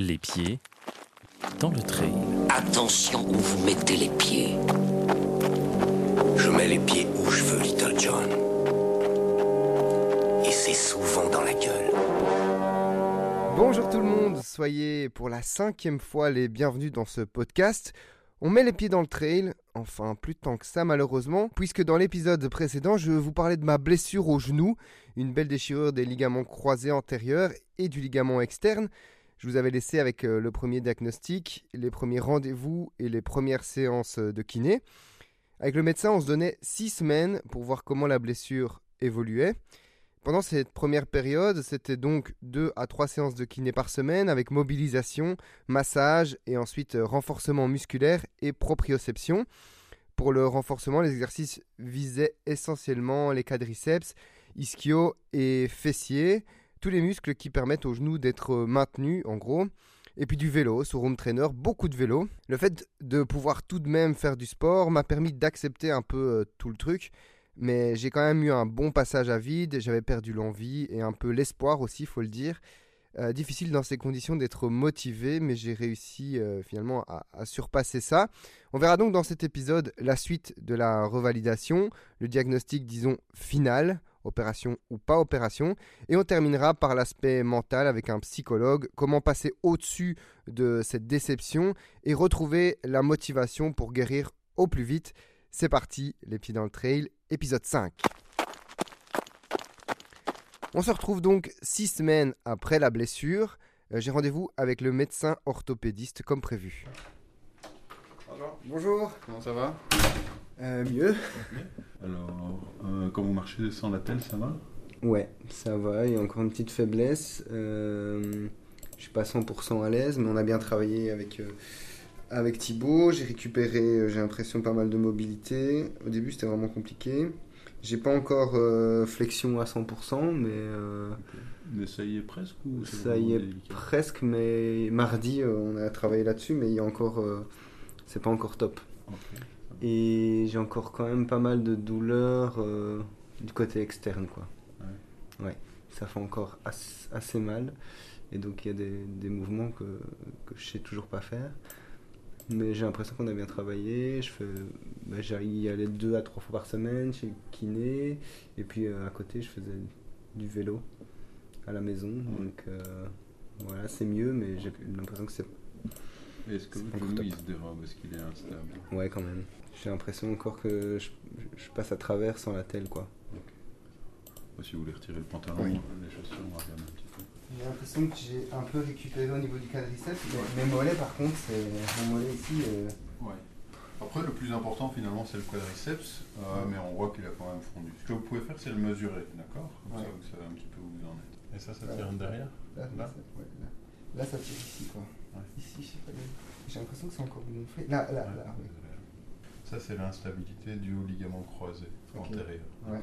Les pieds dans le trail. Attention où vous mettez les pieds. Je mets les pieds où je veux, Little John. Et c'est souvent dans la gueule. Bonjour tout le monde, soyez pour la cinquième fois les bienvenus dans ce podcast. On met les pieds dans le trail, enfin plus tant que ça malheureusement, puisque dans l'épisode précédent je vous parlais de ma blessure au genou, une belle déchirure des ligaments croisés antérieurs et du ligament externe. Je vous avais laissé avec euh, le premier diagnostic, les premiers rendez-vous et les premières séances de kiné. Avec le médecin, on se donnait six semaines pour voir comment la blessure évoluait. Pendant cette première période, c'était donc 2 à 3 séances de kiné par semaine avec mobilisation, massage et ensuite euh, renforcement musculaire et proprioception. Pour le renforcement, les exercices visaient essentiellement les quadriceps, ischio et fessiers, tous les muscles qui permettent aux genoux d'être maintenus en gros. Et puis du vélo sur home trainer, beaucoup de vélo. Le fait de pouvoir tout de même faire du sport m'a permis d'accepter un peu euh, tout le truc mais j'ai quand même eu un bon passage à vide, j'avais perdu l'envie et un peu l'espoir aussi, faut le dire. Euh, difficile dans ces conditions d'être motivé, mais j'ai réussi euh, finalement à, surpasser ça. On verra donc dans cet épisode la suite de la revalidation, le diagnostic, disons, final, opération ou pas opération, et on terminera par l'aspect mental avec un psychologue, comment passer au-dessus de cette déception et retrouver la motivation pour guérir au plus vite. C'est parti, les pieds dans le trail, épisode 5. On se retrouve donc six semaines après la blessure. Euh, J'ai rendez-vous avec le médecin orthopédiste comme prévu. Bonjour. Bonjour. Comment ça va? Euh, mieux Alors, euh, quand vous marchez sans la telle, ça va? Ouais, ça va. Il y a encore une petite faiblesse. Euh, je suis pas 100% à l'aise, mais on a bien travaillé avec, euh, avec Thibaut. J'ai récupéré, euh, j'ai l'impression, pas mal de mobilité. Au début, c'était vraiment compliqué. J'ai pas encore euh, flexion à 100%, mais euh, Mais ça y est presque ou ça y est délicat? presque. Mais mardi, euh, on a travaillé là-dessus, mais il y a encore, c'est pas encore top. Et j'ai encore quand même pas mal de douleurs euh, du côté externe, quoi. Ouais. ça fait encore as- assez mal. Et donc il y a des, des mouvements que, que je sais toujours pas faire. Mais j'ai l'impression qu'on a bien travaillé. Je fais, bah, j'y allais deux à trois fois par semaine chez le kiné. Et puis euh, à côté, je faisais du vélo à la maison. Donc euh, voilà, c'est mieux, mais j'ai l'impression que c'est Est-ce que genou top. il se dérobe Est-ce qu'il est instable? Ouais, quand même. J'ai l'impression encore que je, je passe à travers sans la telle, quoi. Si vous voulez retirer le pantalon, Oui. les chaussures, on va regarder un petit peu. J'ai l'impression que j'ai un peu récupéré au niveau du quadriceps. Mes mollets, par contre, c'est mon mollet ici. euh, Ouais. Après, le plus important finalement, c'est le quadriceps, euh, mais on voit qu'il a quand même fondu. Ce que vous pouvez faire, c'est le mesurer, d'accord? Comme Ouais. ça, vous savez un petit peu où vous en êtes. Et ça, ça tire derrière? Là, Là? ça, ouais, là. Là, ça tire ici, quoi. Ouais. Ici, je sais pas. J'ai l'impression que c'est encore gonflé. Là, là, Ouais, là. Ça, c'est l'instabilité du ligament croisé antérieur. Ouais.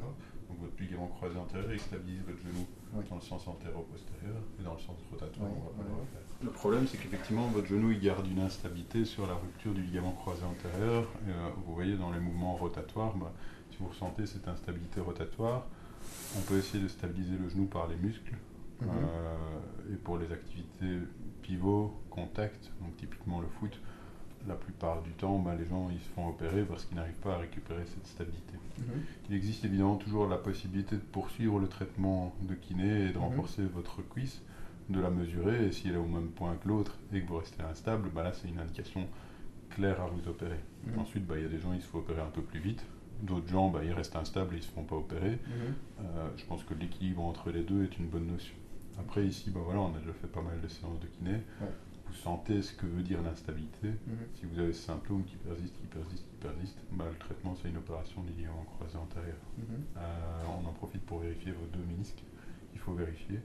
Donc votre ligament croisé antérieur, il stabilise votre genou Ouais. dans le sens antéro-postérieur et dans le sens rotatoire. Ouais, on va pas le refaire. Le problème, c'est qu'effectivement, votre genou, il garde une instabilité sur la rupture du ligament croisé antérieur. Et, euh, vous voyez, dans les mouvements rotatoires, bah, si vous ressentez cette instabilité rotatoire, on peut essayer de stabiliser le genou par les muscles. Mhm. Euh, et pour les activités pivot, contact, donc typiquement le foot, la plupart du temps, bah, les gens ils se font opérer parce qu'ils n'arrivent pas à récupérer cette stabilité. Mhm. Il existe évidemment toujours la possibilité de poursuivre le traitement de kiné et de Mhm. renforcer votre cuisse, de la mesurer, et si elle est au même point que l'autre et que vous restez instable, bah là c'est une indication claire à vous opérer. Mhm. Ensuite, bah, il y a des gens, ils se font opérer un peu plus vite. D'autres gens, ils restent instables et ils ne se font pas opérer. Euh, je pense que l'équilibre entre les deux est une bonne notion. Après, ici, voilà, on a déjà fait pas mal de séances de kiné. Ouais. Vous sentez ce que veut dire l'instabilité. Mhm. Si vous avez ce symptôme qui persiste, qui persiste, qui persiste, bah, le traitement, c'est une opération du ligament croisé antérieur. Mhm. Euh, on en profite pour vérifier vos deux ménisques. Il faut vérifier.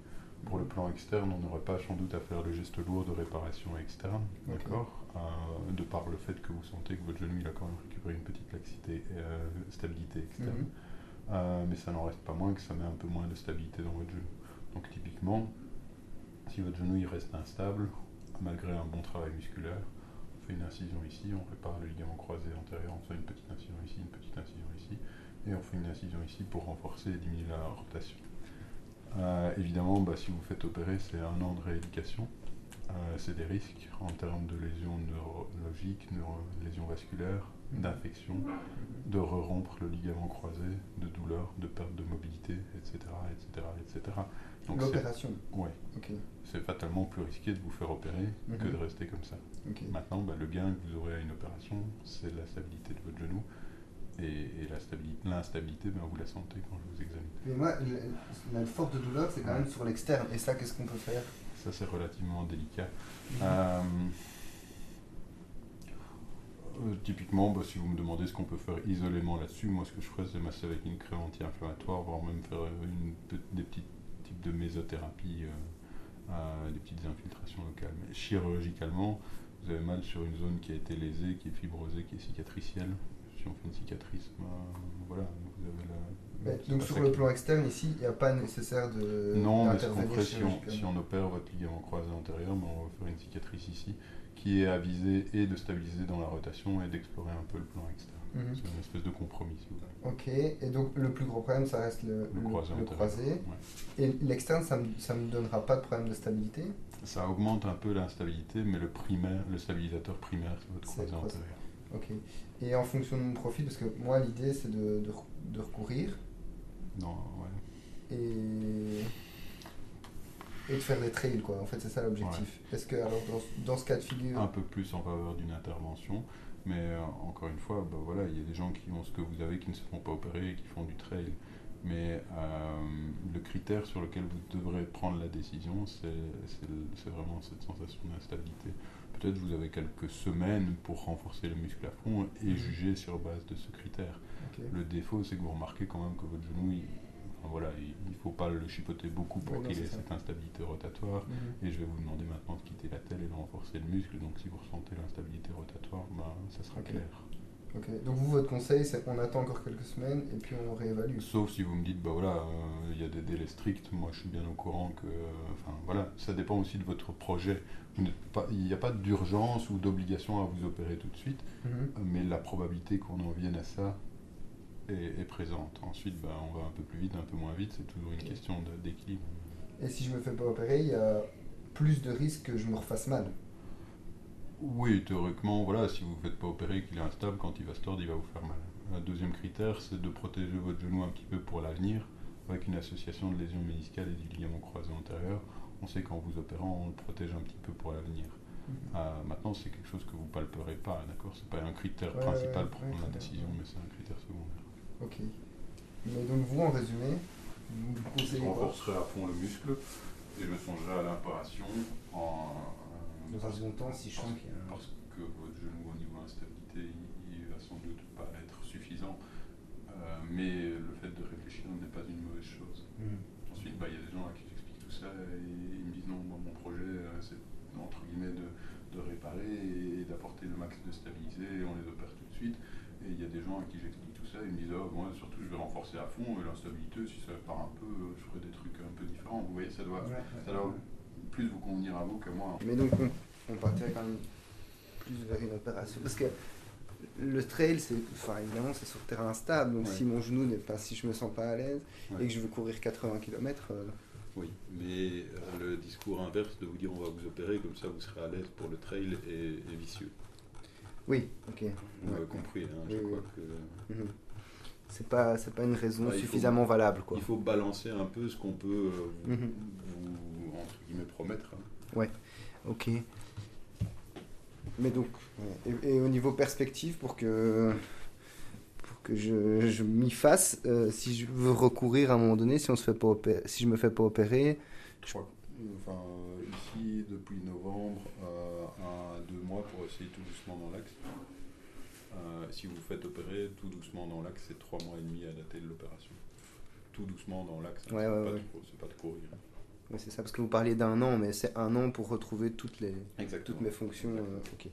Pour le plan externe, on n'aurait pas sans doute à faire le geste lourd de réparation externe, d'accord? Euh, De par le fait que vous sentez que votre genou il a quand même récupéré une petite laxité, euh, stabilité externe. Mhm. Euh, mais ça n'en reste pas moins que ça met un peu moins de stabilité dans votre genou. Donc typiquement, si votre genou il reste instable, malgré un bon travail musculaire, on fait une incision ici, on répare le ligament croisé antérieur, on fait une petite incision ici, une petite incision ici, et on fait une incision ici pour renforcer et diminuer la rotation. Euh, évidemment, bah, si vous faites opérer, c'est un an de rééducation. euh, c'est des risques en termes de lésions neurologiques, neuro- lésions vasculaires, d'infection, de re-rompre le ligament croisé, de douleur, de perte de mobilité, etc. etc., etc. L'opération. Ok. c'est fatalement plus risqué de vous faire opérer que Mhm. de rester comme ça. Maintenant, bah, le gain que vous aurez à une opération, c'est la stabilité de votre genou. Et, l'instabilité, ben, vous la sentez quand je vous examine. Mais moi, la forte douleur, c'est quand même sur l'externe. Et ça, qu'est-ce qu'on peut faire? Ça, c'est relativement délicat. Mhm. Euh, euh, typiquement, bah, si vous me demandez ce qu'on peut faire isolément là-dessus, moi ce que je ferais c'est masser avec une crème anti-inflammatoire, voire même faire une, des petits de mésothérapie, euh, euh, des petites infiltrations locales. Mais chirurgicalement, vous avez mal sur une zone qui a été lésée, qui est fibrosée, qui est cicatricielle. Si on fait une cicatrice, bah, voilà, vous avez la. Mais c'est Donc sur le plan externe, ici, il n'y a pas nécessaire de non, mais ce qu'on ferait si on, si on opère votre ligament croisé antérieur, ben, on va faire une cicatrice ici qui est à viser et de stabiliser dans la rotation et d'explorer un peu le plan externe. Mhm. C'est une espèce de compromis, si vous voulez. Ok, et donc le plus gros problème, ça reste le, Le croisé le croisé. Ouais. Et l'externe, ça ne me, ça me donnera pas de problème de stabilité? Ça augmente un peu l'instabilité, mais le primaire, le stabilisateur primaire, c'est votre croisé antérieur. Ok. Et en fonction de mon profil, parce que moi, l'idée, c'est de, de, de recourir Non, ouais. et, et de faire des trails, quoi. En fait, c'est ça l'objectif. Est-ce que, alors, dans, dans ce cas de figure... Un peu plus en faveur d'une intervention, mais euh, encore une fois, bah, voilà, il y a des gens qui ont ce que vous avez qui ne se font pas opérer et qui font du trail. Mais euh, le critère sur lequel vous devrez prendre la décision, c'est vraiment cette sensation d'instabilité. Peut-être vous avez quelques semaines pour renforcer les muscles à fond et Mhm. juger sur base de ce critère. Le défaut, c'est que vous remarquez quand même que votre genou, il, voilà, il ne faut pas le chipoter beaucoup pour qu'il ait ça. cette instabilité rotatoire. Mhm. Et je vais vous demander maintenant de quitter la telle et de renforcer le muscle. Donc si vous ressentez l'instabilité rotatoire, ben, ça sera clair. Ok. Donc vous, votre conseil, c'est qu'on attend encore quelques semaines et puis on réévalue. Sauf si vous me dites, bah voilà, euh, il y a des délais stricts, moi je suis bien au courant que. euh, Enfin voilà, ça dépend aussi de votre projet. Il n'y a pas d'urgence ou d'obligation à vous opérer tout de suite, Mhm. mais la probabilité qu'on en vienne à ça est, est présente. Ensuite, bah, on va un peu plus vite, un peu moins vite, c'est toujours une question d'équilibre. Et si je me fais pas opérer, il y a plus de risques que je me refasse mal. Oui, théoriquement, voilà, si vous ne faites pas opérer, qu'il est instable, quand il va se tordre, il va vous faire mal. Un deuxième critère, c'est de protéger votre genou un petit peu pour l'avenir, avec une association de lésions méniscales et du ligament croisé antérieur. On sait qu'en vous opérant, on le protège un petit peu pour l'avenir. Euh, maintenant, c'est quelque chose que vous palperez pas, d'accord? C'est pas un critère Ouais, principal ouais, pour ouais, prendre la décision, mais c'est un critère secondaire. Ok. Mais donc vous, en résumé, vous conseillez quoi renforcerai à fond le muscle et je songerai à l'imparation en. Dans un second temps, si je sens qu'il y a un- Parce que votre genou au niveau instabilité, il, va sans doute pas être suffisant. Euh, mais le fait de réfléchir n'est pas une mauvaise chose. Mhm. Ensuite, bah, il y a des gens à qui j'explique tout ça et ils me disent non, moi, mon projet euh, c'est entre guillemets de, de réparer et d'apporter le max de stabiliser et on les opère tout de suite. Et il y a des gens à qui j'explique ça ils me disent oh, moi surtout je vais renforcer à fond et l'instabilité, si ça part un peu, euh, je ferai des trucs un peu différents. Vous voyez, ça doit, Ouais, ouais. ça doit plus vous convenir à vous qu'à moi. Mais donc on, on partirait quand même plus vers une opération. Parce que le trail, c'est, enfin évidemment, c'est sur terrain instable. Donc Ouais. si mon genou n'est pas, si je me sens pas à l'aise Ouais. et que je veux courir 80 km, Oui, mais euh, le discours inverse de vous dire on va vous opérer, comme ça vous serez à l'aise pour le trail est, est vicieux. Oui, ok. Ouais. compris, hein, je Oui, crois que. Mhm. C'est pas, c'est pas une raison Ah, faut- suffisamment valable, quoi. Il faut balancer un peu ce qu'on peut euh, vous, Mhm. vous, entre guillemets, promettre. hein. Ok. Mais donc, ouais. et, et au niveau perspective, pour que, pour que je, je m'y fasse, euh, si je veux recourir à un moment donné, si, on se fait pas opé- si je me fais pas opérer, Je enfin, euh, ici, depuis novembre, euh, un, deux mois pour essayer tout doucement dans l'axe. Euh, si vous faites opérer tout doucement dans l'axe, c'est trois mois et demi à dater de l'opération. Tout doucement dans l'axe, hein, Ouais, c'est ouais, pas, ouais. de courir. C'est ça, parce que vous parliez d'un an, mais c'est un an pour retrouver toutes, les, Exactement. toutes mes fonctions. euh.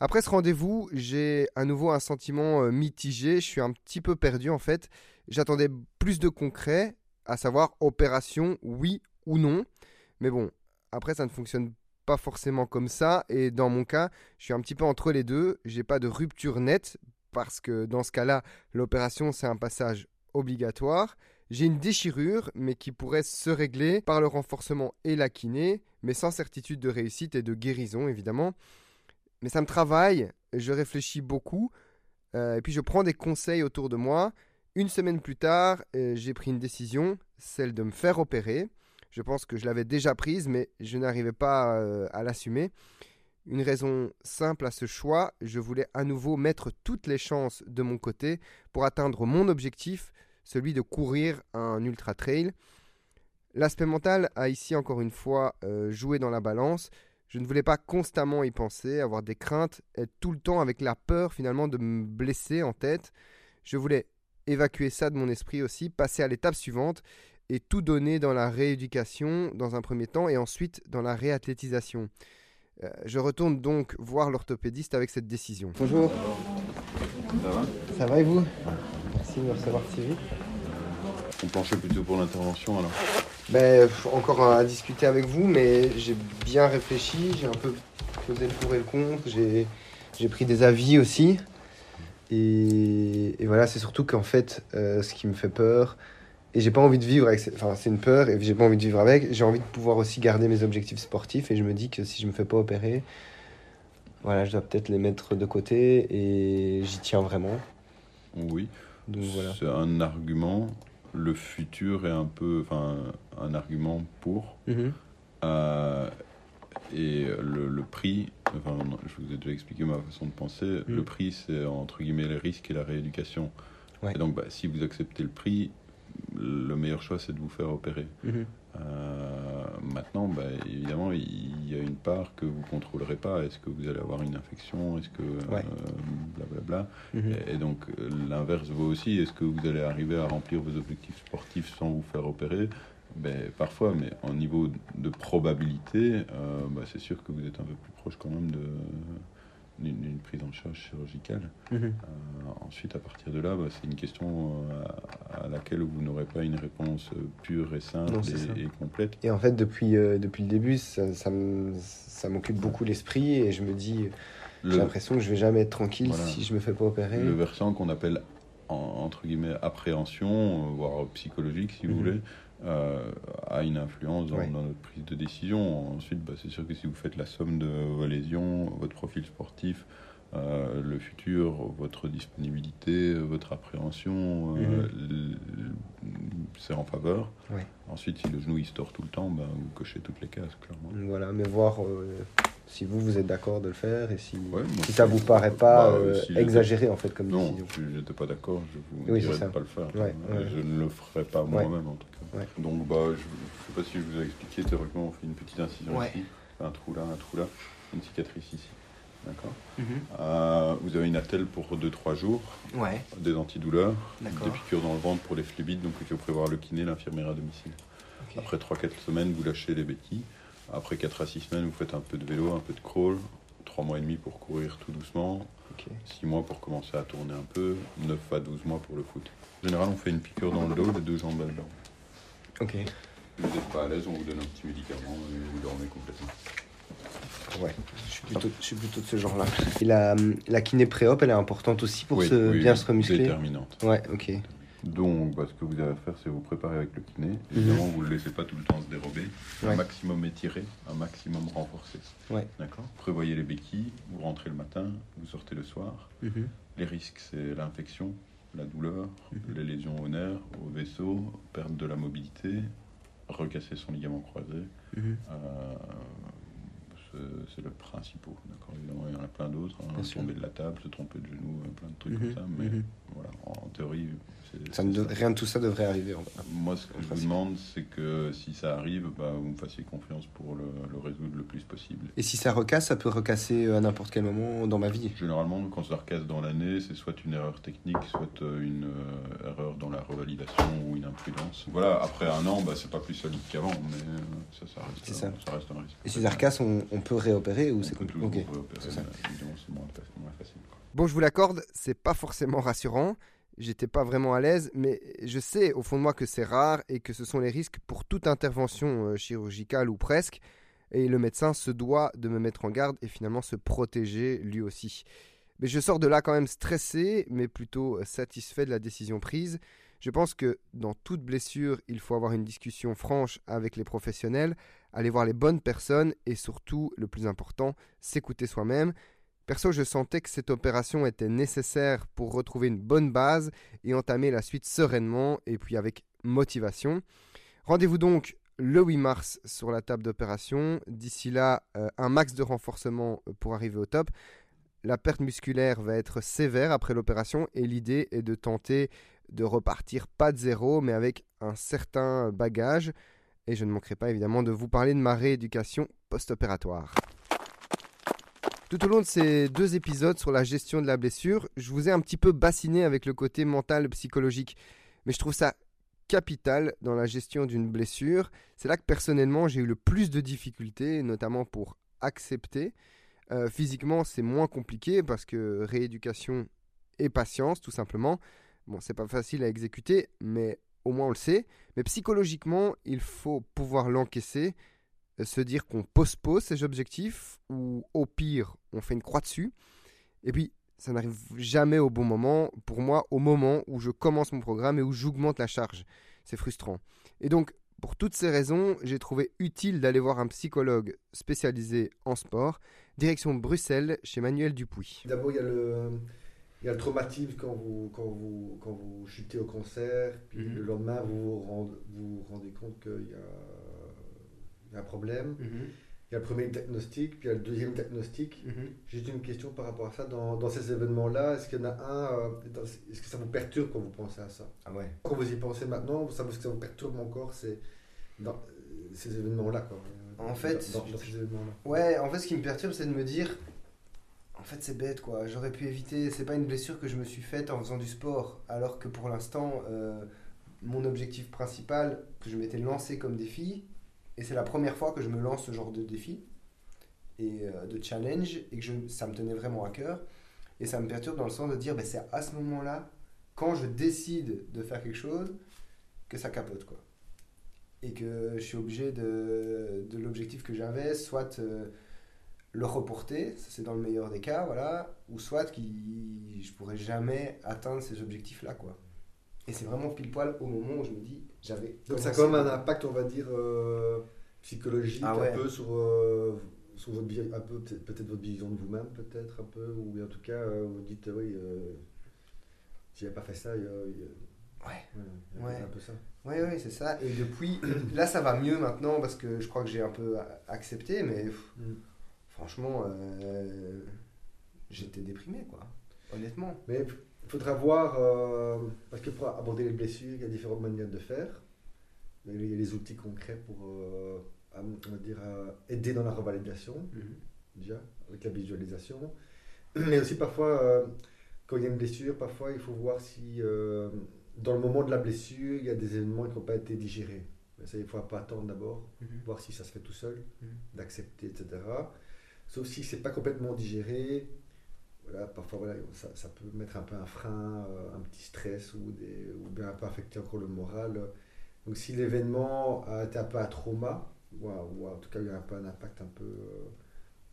Après ce rendez-vous, j'ai à nouveau un sentiment euh, mitigé. Je suis un petit peu perdu en fait. J'attendais plus de concret, à savoir opération, oui ou non. Mais bon, après ça ne fonctionne pas forcément comme ça. Et dans mon cas, je suis un petit peu entre les deux. J'ai pas de rupture nette parce que dans ce cas-là, l'opération c'est un passage obligatoire. J'ai une déchirure, mais qui pourrait se régler par le renforcement et la kiné, mais sans certitude de réussite et de guérison, évidemment. Mais ça me travaille, je réfléchis beaucoup, euh, et puis je prends des conseils autour de moi. Une semaine plus tard, euh, j'ai pris une décision, celle de me faire opérer. Je pense que je l'avais déjà prise, mais je n'arrivais pas euh, à l'assumer. Une raison simple à ce choix, je voulais à nouveau mettre toutes les chances de mon côté pour atteindre mon objectif, celui de courir un ultra trail. L'aspect mental a ici encore une fois euh, joué dans la balance. Je ne voulais pas constamment y penser, avoir des craintes, être tout le temps avec la peur finalement de me blesser en tête. Je voulais évacuer ça de mon esprit aussi, passer à l'étape suivante et tout donner dans la rééducation dans un premier temps et ensuite dans la réathlétisation. Euh, je retourne donc voir l'orthopédiste avec cette décision. Bonjour. Ça va? Ça va et vous? Merci de me recevoir si vite. On penchait plutôt pour l'intervention alors. Ben, encore à discuter avec vous, mais j'ai bien réfléchi, j'ai un peu posé le pour et le contre, j'ai, j'ai pris des avis aussi. Et, et voilà, c'est surtout qu'en fait, euh, ce qui me fait peur, et j'ai pas envie de vivre avec. Enfin, c'est une peur et j'ai pas envie de vivre avec. J'ai envie de pouvoir aussi garder mes objectifs sportifs et je me dis que si je me fais pas opérer, voilà, je dois peut-être les mettre de côté et j'y tiens vraiment. Oui. Donc voilà. C'est un argument. Le futur est un peu, enfin, un argument pour. Mhm. Euh, et le, le prix, enfin, je vous ai déjà expliqué ma façon de penser. Mhm. Le prix, c'est entre guillemets les risques et la rééducation. Ouais. Et donc, bah, si vous acceptez le prix, le meilleur choix, c'est de vous faire opérer. Mhm. Euh, maintenant, bah, évidemment, il y a une part que vous contrôlerez pas. Est-ce que vous allez avoir une infection? Est-ce que Ouais. euh, blablabla Mhm. et, et donc euh, l'inverse vaut aussi. Est-ce que vous allez arriver à remplir vos objectifs sportifs sans vous faire opérer? Ben, Parfois, mais en niveau de probabilité, euh, bah, c'est sûr que vous êtes un peu plus proche quand même de d'une d'une prise en charge chirurgicale. Mhm. Euh, ensuite, à partir de là, bah, c'est une question euh, à, à laquelle vous n'aurez pas une réponse euh, pure et simple Non, et, et complète. Et en fait, depuis, euh, depuis le début, ça, ça me- ça m'occupe beaucoup l'esprit et je me dis, j'ai l'impression que je vais jamais être tranquille Voilà. si je me fais pas opérer. le versant qu'on appelle en- entre guillemets appréhension, voire psychologique si vous Mhm. voulez, euh, a une influence dans, notre prise de décision. Ensuite, bah, c'est sûr que si vous faites la somme de vos lésions, votre profil sportif, euh, le futur, votre disponibilité, votre appréhension, euh, l- c'est en faveur. Ensuite, si le genou il se tord tout le temps, bah, vous cochez toutes les cases, clairement. Voilà, mais voir si vous, vous êtes d'accord de le faire et si, Ouais, moi, si ça je- vous paraît pas Bah, euh, si exagéré en fait comme Non, décision. je n'étais pas d'accord, je vous Oui, dirais de ne pas le faire. Ouais, ouais. Je ne le ferai pas moi-même en tout cas. Ouais. Donc bah, je ne sais pas si je vous ai expliqué, théoriquement on fait une petite incision Ouais. ici, un trou là, un trou là, une cicatrice ici. D'accord Mhm. Euh, Vous avez une attelle pour 2-3 jours, Ouais, des antidouleurs, D'accord. des piqûres dans le ventre pour les phlébites, donc il faut prévoir le kiné, l'infirmière à domicile. Après 3-4 semaines, vous lâchez les béquilles. Après 4 à 6 semaines, vous faites un peu de vélo, un peu de crawl. 3 mois et demi pour courir tout doucement. Ok. 6 mois pour commencer à tourner un peu. 9 à 12 mois pour le foot. En général, on fait une piqûre dans le dos, les deux jambes là-dedans. Ok, Si vous n'êtes pas à l'aise, on vous donne un petit médicament et vous dormez complètement. ouais, je suis plutôt, je suis plutôt de ce genre-là. Et la, la kiné pré-op, elle est importante aussi pour Oui, se, oui, bien oui, se remuscler Déterminante. Ouais, ok. Donc, bah, ce que vous avez à faire, c'est vous préparer avec le kiné. Évidemment, vous ne le laissez pas tout le temps se dérober. Un maximum étiré, un maximum renforcé. Ouais. D'accord Prévoyez les béquilles, vous rentrez le matin, vous sortez le soir. Mhm. Les risques, c'est l'infection, la douleur, Mhm. les lésions au nerf, au vaisseau, perte de la mobilité, recasser son ligament croisé. Mhm. Euh, c'est- le principal. D'accord Évidemment, il y en a plein d'autres. hein, tomber de la table, se tromper de genou, euh, plein de trucs Mhm, comme ça. Mais mhm. Voilà, en théorie. Ça ne rien de tout ça devrait arriver. en- Moi, ce que je vous demande, c'est que si ça arrive, bah, vous me fassiez confiance pour le, le résoudre le plus possible. Et si ça recasse, ça peut recasser euh, à n'importe quel moment dans ma vie. Généralement, quand ça recasse dans l'année, c'est soit une erreur technique, soit euh, une euh, erreur dans la revalidation ou une imprudence. Voilà, après un an, bah, c'est pas plus solide qu'avant, mais euh, ça, ça reste, C'est ça. ça reste un risque. Et si ça recasse, on, on peut réopérer ou c'est compliqué toujours Ok. réopérer, c'est moins, fa- moins facile. quoi. Bon, je vous l'accorde, c'est pas forcément rassurant. J'étais pas vraiment à l'aise, mais je sais au fond de moi que c'est rare et que ce sont les risques pour toute intervention euh, chirurgicale ou presque. Et le médecin se doit de me mettre en garde et finalement se protéger lui aussi. Mais je sors de là quand même stressé, mais plutôt satisfait de la décision prise. Je pense que dans toute blessure, il faut avoir une discussion franche avec les professionnels, aller voir les bonnes personnes et surtout, le plus important, s'écouter soi-même. Perso, je sentais que cette opération était nécessaire pour retrouver une bonne base et entamer la suite sereinement et puis avec motivation. Rendez-vous donc le 8 mars sur la table d'opération. D'ici là, euh, un max de renforcement pour arriver au top. La perte musculaire va être sévère après l'opération et l'idée est de tenter de repartir pas de zéro, mais avec un certain bagage. Et je ne manquerai pas évidemment de vous parler de ma rééducation post-opératoire. Tout au long de ces deux épisodes sur la gestion de la blessure, je vous ai un petit peu bassiné avec le côté mental psychologique. Mais je trouve ça capital dans la gestion d'une blessure. C'est là que personnellement j'ai eu le plus de difficultés, notamment pour accepter. Euh, physiquement, c'est moins compliqué parce que rééducation et patience, tout simplement. Bon, c'est pas facile à exécuter, mais au moins on le sait. Mais psychologiquement, il faut pouvoir l'encaisser, se dire qu'on postpose ses objectifs, ou au pire, on fait une croix dessus. Et puis, ça n'arrive jamais au bon moment, pour moi, au moment où je commence mon programme et où j'augmente la charge. C'est frustrant. Et donc, pour toutes ces raisons, j'ai trouvé utile d'aller voir un psychologue spécialisé en sport, direction Bruxelles, chez Manuel Dupuis. D'abord, il y a le il y a le traumatisme quand vous, quand vous, quand vous chutez au concert, puis Mhm. le lendemain, vous vous rendez, vous vous rendez compte qu'il y a, il y a un problème. Mhm. Il y a le premier diagnostic, puis il y a le deuxième diagnostic. J'ai juste une question par rapport à ça. Dans, dans ces événements-là, est-ce qu'il y en a un, euh, est-ce que ça vous perturbe quand vous pensez à ça? Ah ouais. Quand vous y pensez maintenant, ça, ce que ça vous perturbe encore, c'est dans euh, ces événements-là. quoi. En fait, dans, dans ces événements-là. Ouais, en fait, ce qui me perturbe, c'est de me dire, en fait, c'est bête, quoi. J'aurais pu éviter. C'est pas une blessure que je me suis faite en faisant du sport, alors que pour l'instant, euh, mon objectif principal que je m'étais lancé comme défi, et c'est la première fois que je me lance ce genre de défi et euh, de challenge, et que ça me tenait vraiment à cœur. Et ça me perturbe dans le sens de dire, ben, c'est à ce moment-là, quand je décide de faire quelque chose, que ça capote, quoi et que je suis obligé de, de l'objectif que j'avais, soit euh, le reporter, c'est dans le meilleur des cas, voilà, ou soit qui je pourrais jamais atteindre ces objectifs-là, quoi. Et c'est vraiment pile poil au moment où je me dis, j'avais. Donc ça a quand même un impact, on va dire, euh, psychologique, Ah ouais. un peu sur, euh, sur votre, un peu, peut-être votre vision de vous-même, peut-être un peu, ou en tout cas, euh, vous dites, euh, oui, euh, si j'avais pas fait ça, il y a, il y a- Ouais. a Ouais. un peu ça. Oui, oui, c'est ça. Et depuis, là, ça va mieux maintenant parce que je crois que j'ai un peu accepté, mais pff, Mm. franchement, euh, j'étais déprimé, quoi. Honnêtement. Mais il faudra voir, euh, parce que pour aborder les blessures, il y a différentes manières de faire. Mais il y a les outils concrets pour, euh, à- on va dire, à aider dans la revalidation. déjà, avec la visualisation. Mais aussi parfois, euh, quand il y a une blessure, parfois il faut voir si euh, dans le moment de la blessure, il y a des événements qui n'ont pas été digérés. Mais ça, il ne faut pas attendre d'abord, voir si ça se fait tout seul, Mhm. d'accepter, etc. Sauf si c'est pas complètement digéré, voilà, parfois voilà, ça, ça peut mettre un peu un frein, euh, un petit stress ou, des, ou bien un peu affecter encore le moral. Donc si l'événement a été un peu un trauma, ou, un- ou en tout cas il y a un peu un impact un peu euh,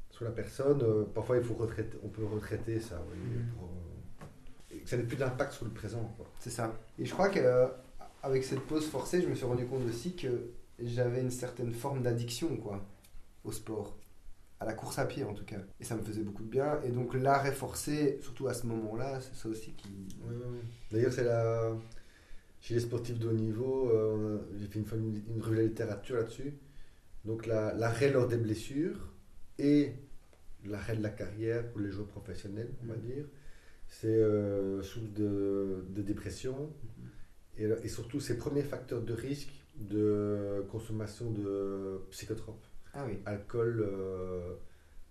sur la personne, euh, parfois il faut retraiter, on peut retraiter ça, vous voyez, Mhm. pour, euh, et que ça n'ait plus d'impact sur le présent. C'est ça. Et je crois qu'avec cette pause forcée, je me suis rendu compte aussi que j'avais une certaine forme d'addiction quoi, au sport. À la course à pied en tout cas. Et ça me faisait beaucoup de bien. Et donc l'arrêt forcé, surtout à ce moment-là, c'est ça aussi qui... D'ailleurs, c'est la... chez les sportifs de haut niveau, euh, j'ai fait une une, une revue de la littérature là-dessus. Donc la- l'arrêt lors des blessures et l'arrêt de la carrière pour les joueurs professionnels, on va Mhm. dire, c'est euh, source de, de dépression et, et surtout ces premiers facteurs de risque de consommation de psychotropes, Ah oui. alcool, euh,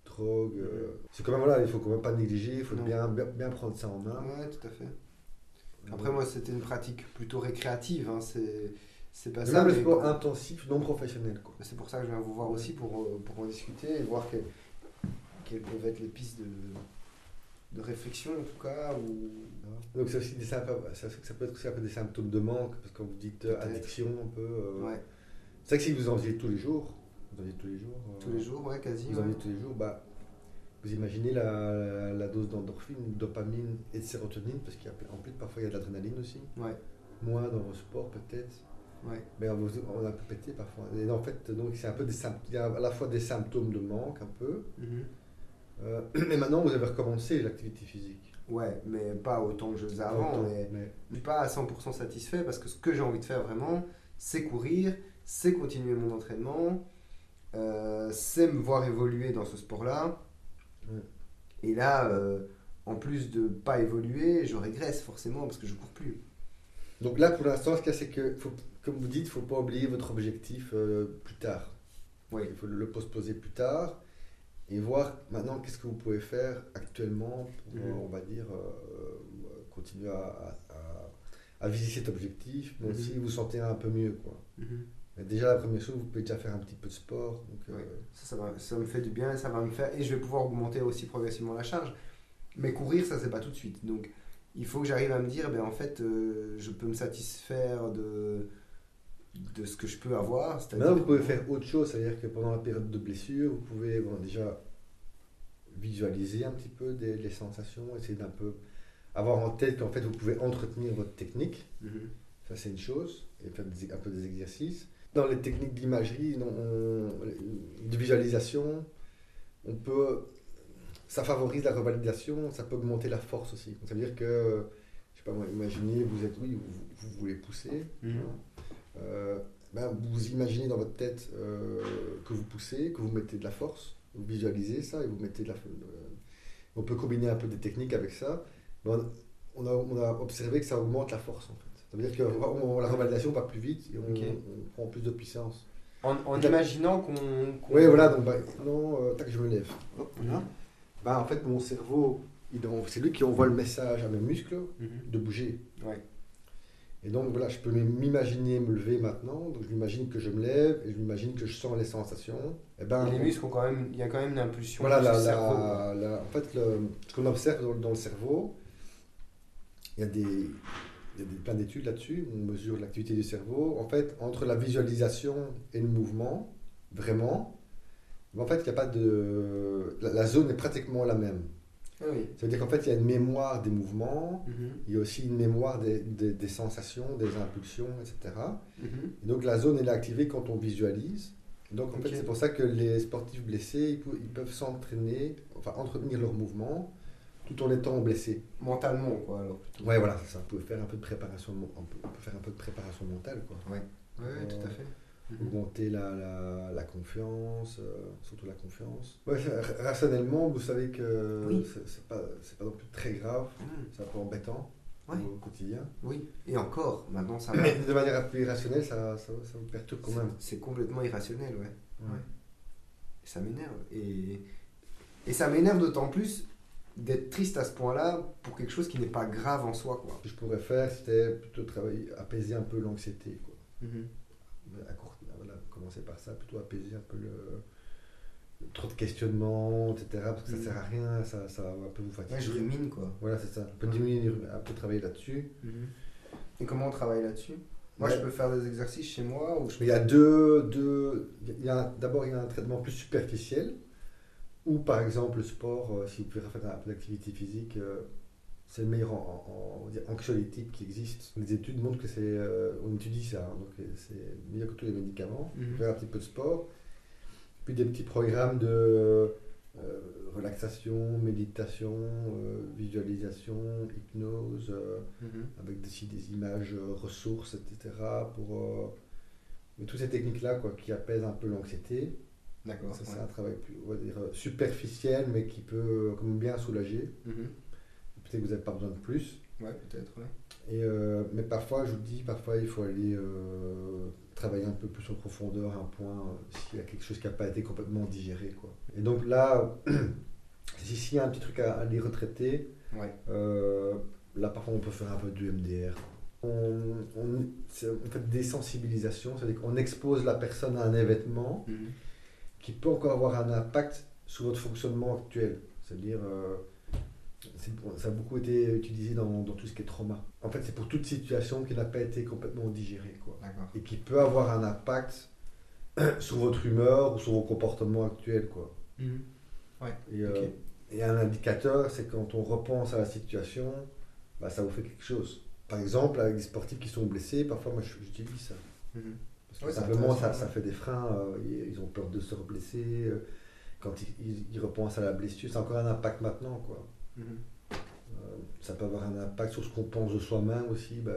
drogue. euh. Mhm. C'est quand même voilà, il faut quand même pas négliger, il faut bien, bien, bien prendre ça en main. Ouais, tout à fait. Après moi c'était une pratique plutôt récréative. Hein. C'est, c'est pas Mais ça. même le mais- sport intensif, non professionnel. C'est pour ça que je viens vous voir aussi pour, euh, pour en discuter et voir que- quelles peuvent être les pistes de, de réflexion en tout cas. Ou... Donc c'est aussi des symptômes, ça, ça peut être aussi un peu des symptômes de manque, parce que quand vous dites addiction, un peu. euh, Ouais, C'est vrai que si vous en faisiez tous les jours, vous en faisiez tous les jours. euh, tous les jours, ouais, quasi. Vous faisiez tous les jours, bah, vous imaginez la, la dose d'endorphine, dopamine et de sérotonine, parce qu'en plus parfois il y a de l'adrénaline aussi. Ouais. moins dans vos sports peut-être. Ouais. Mais on, a un peu pété parfois. Et en fait, donc c'est un peu des symp- il y a à la fois des symptômes de manque un peu. Euh, mais maintenant, vous avez recommencé l'activité physique. Ouais, mais pas autant que je faisais avant. Autant, mais mais- suis pas à 100% satisfait parce que ce que j'ai envie de faire vraiment, c'est courir, c'est continuer mon entraînement, euh, c'est me voir évoluer dans ce sport-là. Ouais. Et là, euh, en plus de pas évoluer, je régresse forcément parce que je cours plus. Donc là, pour l'instant, ce qu'il y a, c'est que, faut- comme vous dites, il ne faut pas oublier votre objectif euh, plus tard. Il faut le postposer plus tard et voir maintenant qu'est-ce que vous pouvez faire actuellement pour, Mhm. euh, on va dire, euh, continuer à, à- à- à viser cet objectif, mais Mhm. aussi vous sentir un peu mieux. Quoi. Mais déjà, la première chose, vous pouvez déjà faire un petit peu de sport. Donc, euh. Ça, ça, va- ça me fait du bien, ça va me faire et je vais pouvoir augmenter aussi progressivement la charge. Mais courir, ça c'est pas tout de suite. Donc il faut que j'arrive à me dire, ben en fait, euh, je peux me satisfaire de de ce que je peux avoir. Maintenant, vous pouvez faire autre chose, c'est-à-dire que pendant la période de blessure, vous pouvez bon, déjà visualiser un petit peu des, les sensations, essayer d'un peu avoir en tête qu'en fait vous pouvez entretenir votre technique, Mhm. ça c'est une chose, et faire des- un peu des exercices. Dans les techniques d'imagerie, de visualisation, on peut, ça favorise la revalidation, ça peut augmenter la force aussi. Ça veut dire que, je sais pas moi, imaginez, vous êtes, oui, vous, vous voulez pousser, Mhm. euh, ben, vous imaginez dans votre tête euh, que vous poussez, que vous mettez de la force, vous visualisez ça et vous mettez de la euh, On peut combiner un peu des techniques avec ça. On, on a, on a observé que ça augmente la force en fait. Ça veut dire que on- la revalidation va plus vite et on, prend plus de puissance. En, en imaginant qu'on. qu'on- Oui, voilà, donc bah, non, euh, tac, je me lève. Hop, là. Bah, en fait, mon cerveau, c'est lui qui envoie le message à mes muscles Mhm. de bouger. Ouais. Et donc voilà, je peux m'imaginer me lever maintenant. Donc je m'imagine que je me lève et je m'imagine que je sens les sensations. Et ben, Et les muscles ont quand même. Il y a quand même une impulsion. voilà, la, la- la- en fait, le- ce qu'on observe dans, dans le cerveau, il y a, des, il y a plein d'études là-dessus. On mesure l'activité du cerveau. En fait, entre la visualisation et le mouvement, vraiment, en fait, il y a pas de. La, la zone est pratiquement la même. Ah oui. Ça veut dire qu'en fait, il y a une mémoire des mouvements, Mhm. il y a aussi une mémoire des, des- des sensations, des impulsions, etc. Mhm. Et donc la zone elle est activée quand on visualise. Donc en fait c'est pour ça que les sportifs blessés ils, ils peuvent s'entraîner, enfin entretenir leur mouvement tout en étant blessés. Mentalement, quoi, alors plutôt. Ouais voilà ça. On peut faire un peu de préparation, on peut, on peut faire un peu de préparation mentale quoi. Ouais, ouais, tout à fait. Mhm. Augmenter la, la, la confiance, euh, surtout la confiance. Ouais, ra- rationnellement vous savez que Oui. c'est pas c'est pas non plus très grave, Mhm. c'est un peu embêtant Ouais. au quotidien. Oui, et encore, maintenant ça va. Mais de manière peu irrationnelle ça, ça, ça vous perturbe quand même. C'est complètement irrationnel, ouais. Ouais. Et ça m'énerve. Et, et ça m'énerve d'autant plus d'être triste à ce point-là pour quelque chose qui n'est pas grave en soi, quoi. Ce que je pourrais faire, c'était plutôt travailler, apaiser un peu l'anxiété. quoi. À court- voilà, commencer par ça, plutôt apaiser un peu le, le trop de questionnements, etc. Parce que ça Mhm. sert à rien, ça, ça va un peu vous fatiguer. Ouais, je rumine, quoi. Voilà, c'est ça. Un peu diminuer, un peu travailler là-dessus. Et comment on travaille là-dessus? Moi, Ouais. je peux faire des exercices chez moi ou je Mais il y a deux. deux il y a, D'abord, il y a un traitement plus superficiel, ou par exemple le sport, euh, si vous pouvez faire un peu d'activité physique, euh, c'est le meilleur en, anxiolytique qui existe. Les études montrent que c'est. euh, on étudie ça, hein, donc c'est mieux que tous les médicaments. Mhm. Faire un petit peu de sport, puis des petits programmes de relaxation, méditation, visualisation, hypnose. Mhm. avec aussi des images ressources, etc. Pour, mais toutes ces techniques-là quoi, qui apaisent un peu l'anxiété. D'accord. Ouais. c'est un travail plus, on va dire, euh, superficiel, mais qui peut euh, quand même bien soulager. Mhm. Peut-être que vous n'avez pas besoin de plus. Ouais, peut-être, ouais. Et, euh, mais parfois, je vous dis, parfois il faut aller euh, travailler un peu plus en profondeur, un point, euh, s'il y a quelque chose qui n'a pas été complètement digéré. Quoi. Et donc là, si- s'il y a un petit truc à, à les retraiter, Ouais. euh, là, parfois, on peut faire un peu du MDR. On, on, c'est- on fait des sensibilisations, c'est-à-dire qu'on expose la personne à un événement Mhm. Qui peut encore avoir un impact sur votre fonctionnement actuel. C'est-à-dire, euh, ça a beaucoup été utilisé dans, dans tout ce qui est trauma. En fait, c'est pour toute situation qui n'a pas été complètement digérée. Quoi. Et qui peut avoir un impact sur votre humeur ou sur vos comportements actuels. Quoi. Mhm. Et, euh, et un indicateur, c'est quand on repense à la situation, bah, ça vous fait quelque chose. par exemple, avec des sportifs qui sont blessés, parfois moi j'utilise ça. Mhm. Simplement, ça, ça fait des freins, euh, ils ont peur de se reblesser. euh, Quand ils, ils- ils repensent à la blessure, c'est encore un impact maintenant. Quoi. Mhm. Euh, ça peut avoir un impact sur ce qu'on pense de soi-même aussi. bah,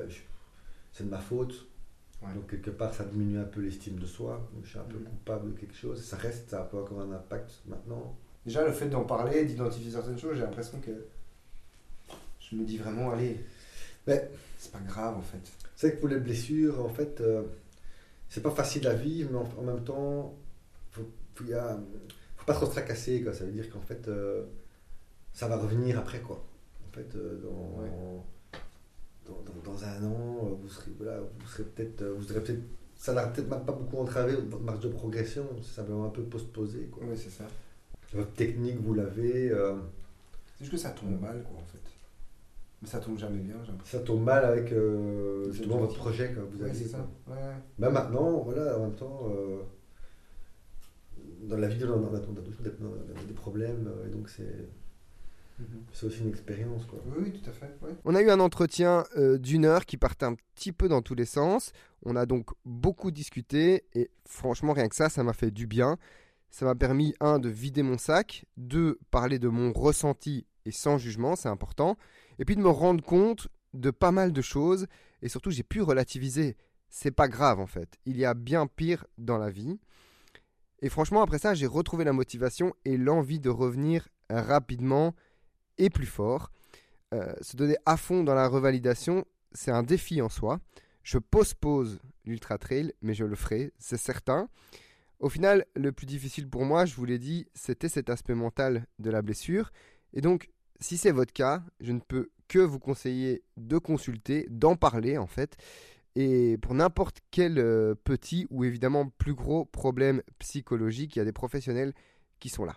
c'est de ma faute. Ouais. Donc, quelque part, ça diminue un peu l'estime de soi. Donc, je suis un peu Mhm. coupable de quelque chose. Ça reste, ça peut avoir un impact maintenant. Déjà, le fait d'en parler, d'identifier certaines choses, j'ai l'impression que je me dis vraiment, allez, Mais c'est pas grave en fait. c'est vrai que pour les blessures, en fait, euh, c'est pas facile à vivre, mais en, en même temps, faut, faut, y a- faut pas trop se tracasser. Quoi. Ça veut dire qu'en fait, euh, ça va revenir après. Quoi. En fait, euh, dans, Ouais. dans, dans- dans un an, euh, vous serez, voilà, vous serez peut-être, vous aurez peut-être, ça n'aura peut-être même pas beaucoup entravé votre marge de progression. C'est simplement un peu postposé. Quoi. Oui, c'est ça. Votre technique, vous l'avez. euh, C'est juste que ça tombe mal, quoi, en fait. Mais ça tombe jamais bien, j'ai l'impression. ça tombe mal avec euh, justement votre projet que vous Ouais, avez. c'est ça. Ouais. Bah maintenant, voilà, en même temps, euh, dans la vie, on a, toujours des, problèmes, euh, et donc c'est Mhm. c'est aussi une expérience. Quoi. Oui, oui, tout à fait. Ouais. On a eu un entretien euh, d'une heure qui partait un petit peu dans tous les sens. On a donc beaucoup discuté et franchement, rien que ça, ça m'a fait du bien. Ça m'a permis, un, de vider mon sac, deux, parler de mon ressenti et sans jugement, c'est important, et puis de me rendre compte de pas mal de choses et surtout, j'ai pu relativiser. C'est pas grave en fait. Il y a bien pire dans la vie. Et franchement, après ça, j'ai retrouvé la motivation et l'envie de revenir rapidement et plus fort. Euh, se donner à fond dans la revalidation, c'est un défi en soi. Je postpose l'ultra trail, mais je le ferai, c'est certain. Au final, le plus difficile pour moi, je vous l'ai dit, c'était cet aspect mental de la blessure. Et donc, si c'est votre cas, je ne peux que vous conseiller de consulter, d'en parler en fait. Et pour n'importe quel euh, petit ou évidemment plus gros problème psychologique, il y a des professionnels qui sont là.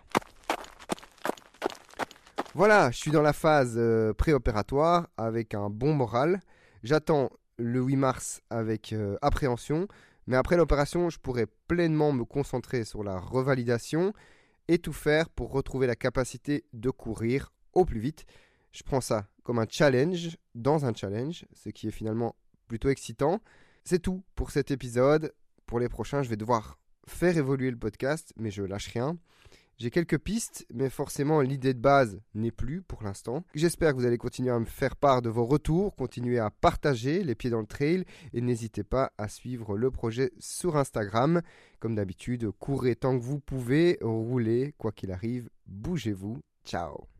Voilà, je suis dans la phase euh, préopératoire avec un bon moral. J'attends le 8 mars avec euh, appréhension, mais après l'opération, je pourrai pleinement me concentrer sur la revalidation et tout faire pour retrouver la capacité de courir au plus vite. Je prends ça comme un challenge dans un challenge, ce qui est finalement plutôt excitant. C'est tout pour cet épisode. Pour les prochains, je vais devoir faire évoluer le podcast, mais je lâche rien. J'ai quelques pistes, mais forcément l'idée de base n'est plus pour l'instant. J'espère que vous allez continuer à me faire part de vos retours, continuer à partager les pieds dans le trail et n'hésitez pas à suivre le projet sur Instagram. Comme d'habitude, courez tant que vous pouvez, roulez, quoi qu'il arrive, bougez-vous. Ciao